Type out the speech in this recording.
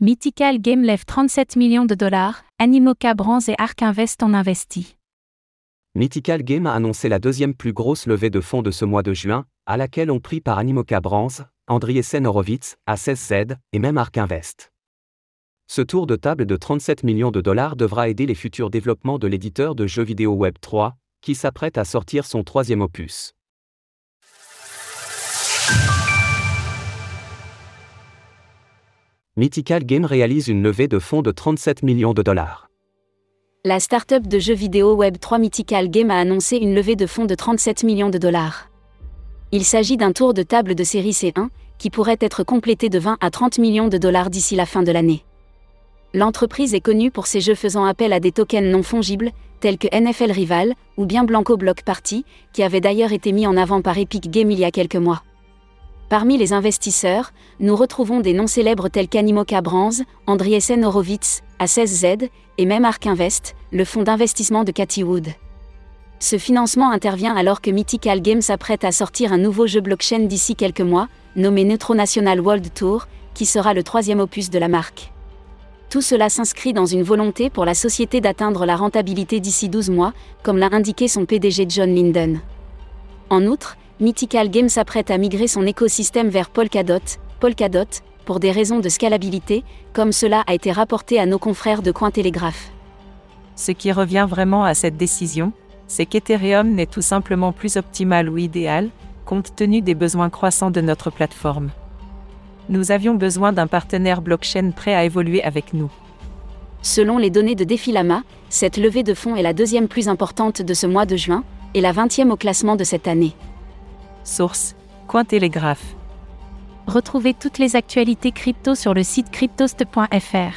Mythical Game lève 37 millions de dollars, Animoca Brands et Ark Invest ont investi. Mythical Game a annoncé la deuxième plus grosse levée de fonds de ce mois de juin, à laquelle ont pris par Animoca Brands, Andriessen Horowitz, A16Z et même Ark Invest. Ce tour de table de 37 millions de dollars devra aider les futurs développements de l'éditeur de jeux vidéo Web 3, qui s'apprête à sortir son troisième opus. Mythical Game réalise une levée de fonds de 37 millions de dollars. La start-up de jeux vidéo Web 3 Mythical Game a annoncé une levée de fonds de 37 millions de dollars. Il s'agit d'un tour de table de série C1, qui pourrait être complété de 20 à 30 millions de dollars d'ici la fin de l'année. L'entreprise est connue pour ses jeux faisant appel à des tokens non fongibles, tels que NFL Rival ou bien Blanco Block Party, qui avaient d'ailleurs été mis en avant par Epic Games il y a quelques mois. Parmi les investisseurs, nous retrouvons des noms célèbres tels qu'Animoca Brands, Andriessen Horowitz, A16Z et même Ark Invest, le fonds d'investissement de Cathy Wood. Ce financement intervient alors que Mythical Games s'apprête à sortir un nouveau jeu blockchain d'ici quelques mois, nommé Neutro National World Tour, qui sera le troisième opus de la marque. Tout cela s'inscrit dans une volonté pour la société d'atteindre la rentabilité d'ici 12 mois, comme l'a indiqué son PDG John Linden. En outre, Mythical Games s'apprête à migrer son écosystème vers Polkadot, Polkadot, pour des raisons de scalabilité, comme cela a été rapporté à nos confrères de Cointelegraph. Ce qui revient vraiment à cette décision, c'est qu'Ethereum n'est tout simplement plus optimal ou idéal, compte tenu des besoins croissants de notre plateforme. Nous avions besoin d'un partenaire blockchain prêt à évoluer avec nous. Selon les données de Defilama, cette levée de fonds est la deuxième plus importante de ce mois de juin, et la 20e au classement de cette année. Source Cointelegraph. Retrouvez toutes les actualités crypto sur le site cryptost.fr.